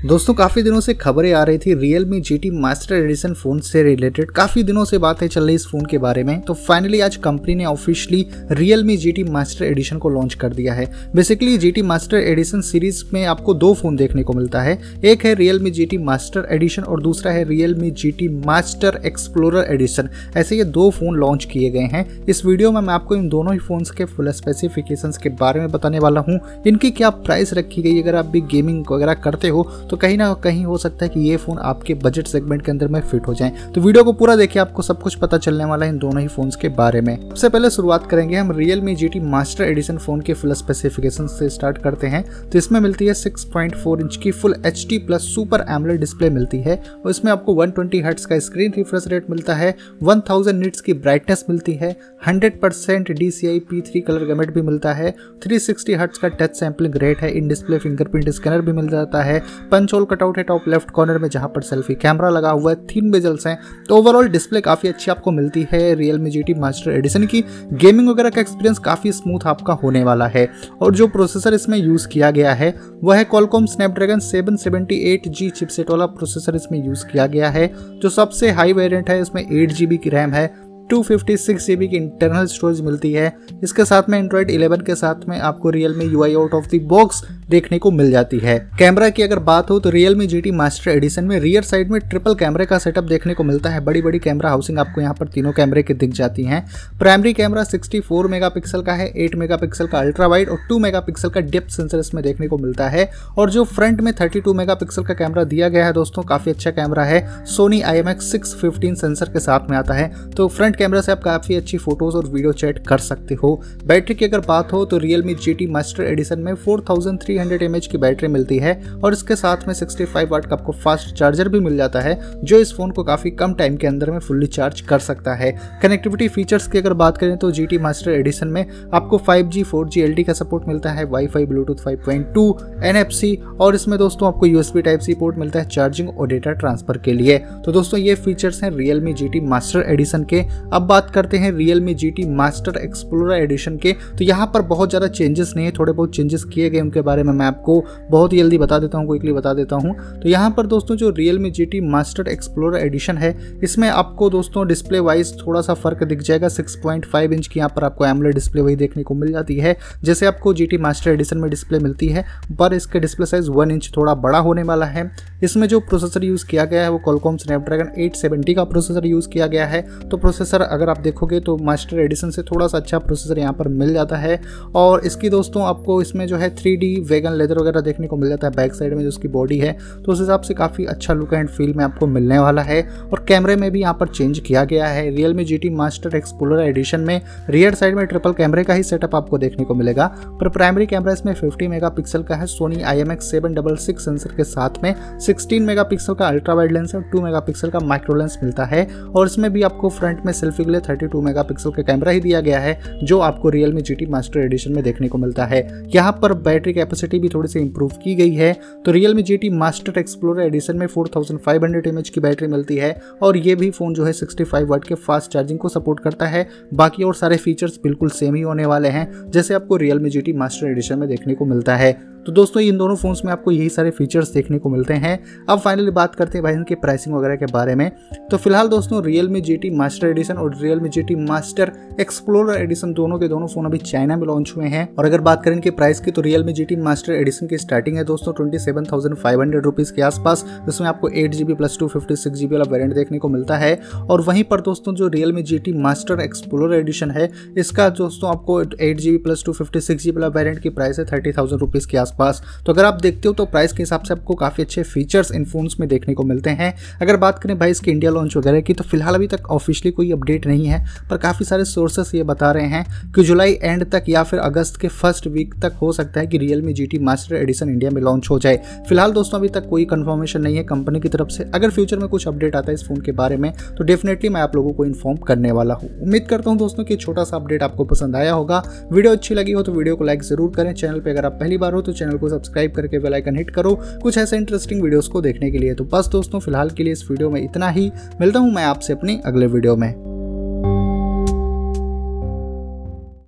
दोस्तों, काफ़ी दिनों से खबरें आ रही थी Realme G T master edition phone से रिलेटेड काफ़ी दिनों से बातें चल रही इस फ़ोन के बारे में। तो फाइनली आज कंपनी ने officially Realme G T master edition को लॉन्च कर दिया है। Basically G T master edition series में आपको दो फ़ोन देखने को मिलता है। एक है Realme G T master edition और दूसरा है Realme G T master explorer edition ऐसे ये दो फ़ोन लॉन्च किए गए हैं। इस वीडियो में मैं आपको इन दोनों ही फ़ोन के फुल स्पेसिफिकेशन के बारे में बताने वाला हूँ। इनकी क्या प्राइस रखी गई, अगर आप भी गेमिंग वगैरह करते हो तो कहीं ना कहीं हो सकता है कि ये फ़ोन आपके बजट सेगमेंट के अंदर में फिट हो जाए। तो वीडियो को पूरा देखिए, आपको सब कुछ पता चलने वाला है इन दोनों ही फोन्स के बारे में। सबसे पहले शुरुआत करेंगे हम Realme G master edition phone के फुल स्पेसिफिकेशन से स्टार्ट करते हैं। तो इसमें मिलती है 6.4 इंच की full H plus super AMOLED display मिलती है और इसमें आपको 120 ट्वेंटी का स्क्रीन रिफ्रेश रेट मिलता है 1000 निट्स की ब्राइटनेस मिलती है 100 percent D C three colour gamut भी मिलता है 360 सिक्सटी का टच सैम्पलिंग रेट है इन डिस्प्ले फिंगरप्रिंट स्कैनर भी मिल जाता है पंच होल कटआउट है टॉप लेफ़्ट कॉर्नर में, जहाँ पर सेल्फी कैमरा लगा हुआ है तीन बेजल्स हैं। तो ओवरऑल डिस्प्ले काफ़ी अच्छी आपको मिलती है Realme G master addition की। गेमिंग वगैरह का एक्सपीरियंस काफ़ी स्मूथ आपका होने वाला है। और जो प्रोसेसर इसमें यूज़ किया गया है, वह है कॉलकॉम स्नैपड्रैगन 778G चिपसेट वाला प्रोसेसर इसमें यूज़ किया गया है, जो सबसे हाई वेरियंट है, इसमें एट जी की रैम है। टू फिफ्टी सिक्स की इंटरनल स्टोरेज मिलती है। इसके साथ में एंड्रॉइड 11 के साथ में आपको Realme U out of the box देखने को मिल जाती है। कैमरा की अगर बात हो तो Realme G master addition में रियर साइड में ट्रिपल कैमरे का सेटअप देखने को मिलता है। बड़ी बड़ी कैमरा हाउसिंग आपको यहाँ पर तीनों कैमरे की दिख जाती हैं। प्राइमरी कैमरा 64 मेगापिक्सल का है 8 मेगापिक्सल का अल्ट्रा वाइड और 2 मेगापिक्सल का डेप्थ सेंसर इसमें देखने को मिलता है। और जो फ्रंट में 32 मेगापिक्सल का कैमरा दिया गया है दोस्तों, काफ़ी अच्छा कैमरा है। सोनी आई एम सेंसर के साथ में आता है। तो फ्रंट कैमरा से आप काफ़ी अच्छी फ़ोटोज़ और वीडियो चैट कर सकते हो। बैटरी की अगर बात हो तो Realme G master addition में 4300 mAh की बैटरी मिलती है और इसके साथ में 65 वाट का आपको फास्ट चार्जर भी मिल जाता है, जो इस फ़ोन को काफ़ी कम टाइम के अंदर में फुल्ली चार्ज कर सकता है। कनेक्टिविटी फीचर्स की अगर बात करें तो जी मास्टर एडिशन में आपको 5G 4G LTE का सपोर्ट मिलता है वाईफाई ब्लूटूथ 5.2 NFC और इसमें दोस्तों आपको यूएसबी टाइप सी पोर्ट मिलता है चार्जिंग और डेटा ट्रांसफ़र के लिए। तो दोस्तों ये फीचर्स हैं Realme G master addition के। अब बात करते हैं Realme G Master Explore Edition के। तो यहाँ पर बहुत ज़्यादा चेंजेस नहीं है, थोड़े बहुत चेंजेस किए गए उनके बारे में मैं आपको बहुत ही जल्दी बता देता हूँ क्विकली बता देता हूँ। तो यहाँ पर दोस्तों जो Realme G Master Explore Edition है, इसमें आपको दोस्तों डिस्प्ले वाइज थोड़ा सा फ़र्क दिख जाएगा। 6.5 इंच की यहाँ पर आपको एमलेट डिस्प्ले वही देखने को मिल जाती है, जैसे आपको जी मास्टर एडिशन में डिस्प्ले मिलती है, पर इसके डिस्प्ले साइज़ वन इंच थोड़ा बड़ा होने वाला है। इसमें जो प्रोसेसर यूज़ किया गया है, वो कॉलकॉम स्नैपड्रैगन 870 का प्रोसेसर यूज़ किया गया है। तो प्रोसेसर अगर आप देखोगे तो मास्टर एडिशन से थोड़ा सा अच्छा प्रोसेसर यहाँ पर मिल जाता है। और इसकी दोस्तों आपको इसमें जो है थ्री डी वेगन लेदर वगैरह देखने को मिल जाता है बैक साइड में जो उसकी बॉडी है। तो उस हिसाब से काफ़ी अच्छा लुक एंड फील में आपको मिलने वाला है। और कैमरे में भी यहाँ पर चेंज किया गया है। Realme G Master Explore Edition में रियर साइड में ट्रिपल कैमरे का ही सेटअप आपको देखने को मिलेगा। पर प्राइमरी कैमरा इसमें फिफ्टी मेगा का है। सोनी आई एम सेंसर के साथ में सिक्सटीन मेगा का अल्ट्रा वाइड लेंस और टू मेगा का माइक्रो लेंस मिलता है। और इसमें भी आपको फ्रंट में सेल्फी के लिए थर्टी टू मेगापिक्सल का कैमरा ही दिया गया है, जो आपको Realme G master addition में देखने को मिलता है। यहाँ पर बैटरी कैपेसिटी भी थोड़ी सी इंप्रूव की गई है। तो Realme G Master Explore Edition में फोर थाउज़ेंड की बैटरी मिलती है, और ये भी फ़ोन जो है सिक्सटी फाइव के फास्ट चार्जिंग को सपोर्ट करता है। बाकी और सारे फीचर्स बिल्कुल सेम ही होने वाले हैं, जैसे आपको Realme G master addition में देखने को मिलता है। तो दोस्तों, इन दोनों फोन्स में आपको यही सारे फीचर्स देखने को मिलते हैं। अब फाइनली बात करते हैं भाई इनके प्राइसिंग वगैरह के बारे में। तो फ़िलहाल दोस्तों Realme G T Master Edition और Realme G Master Explorer Edition दोनों के दोनों फ़ोन अभी चाइना में लॉन्च हुए हैं। और अगर बात करें इनके प्राइस की तो Realme G T Master Edition की स्टार्टिंग है दोस्तों twenty seven thousand five hundred rupees के आसपास, जिसमें आपको eight G B plus two fifty six G B वाला वेरियंट देखने को मिलता है। और वहीं पर दोस्तों, जो Realme G T Master Explore Edition है, इसका दोस्तों, आपको eight G B plus two fifty six G B वाला वेरियंट की प्राइस है थर्टी थाउज़ेंड रुपीज़ के आसपास तो अगर आप देखते हो तो प्राइस के हिसाब से आपको काफ़ी अच्छे फीचर्स इन फोन्स में देखने को मिलते हैं। अगर बात करें भाई इसके इंडिया लॉन्च वगैरह की तो फ़िलहाल अभी तक ऑफिशियली कोई अपडेट नहीं है, पर काफ़ी सारे सोर्सेस ये बता रहे हैं कि जुलाई एंड तक या फिर अगस्त के फ़र्स्ट वीक तक हो सकता है कि Realme G Master Edition India में लॉन्च हो जाए। फ़िलहाल दोस्तों अभी तक कोई कंफर्मेशन नहीं है कंपनी की तरफ़ से। अगर फ्यूचर में कुछ अपडेट आता है इस फ़ोन के बारे में तो डेफिनेटली मैं आप लोगों को इन्फॉर्म करने वाला हूँ। उम्मीद करता हूँ दोस्तों कि छोटा सा अपडेट आपको पसंद आया होगा। वीडियो अच्छी लगी हो तो वीडियो को लाइक ज़रूर करें। चैनल पर अगर आप पहली बार हो तो चैनल को सब्सक्राइब करके बेल आइकन हिट करो कुछ ऐसे इंटरेस्टिंग वीडियोस को देखने के लिए। तो बस दोस्तों, फ़िलहाल के लिए इस वीडियो में इतना ही। मिलता हूँ मैं आपसे अपनी अगले वीडियो में।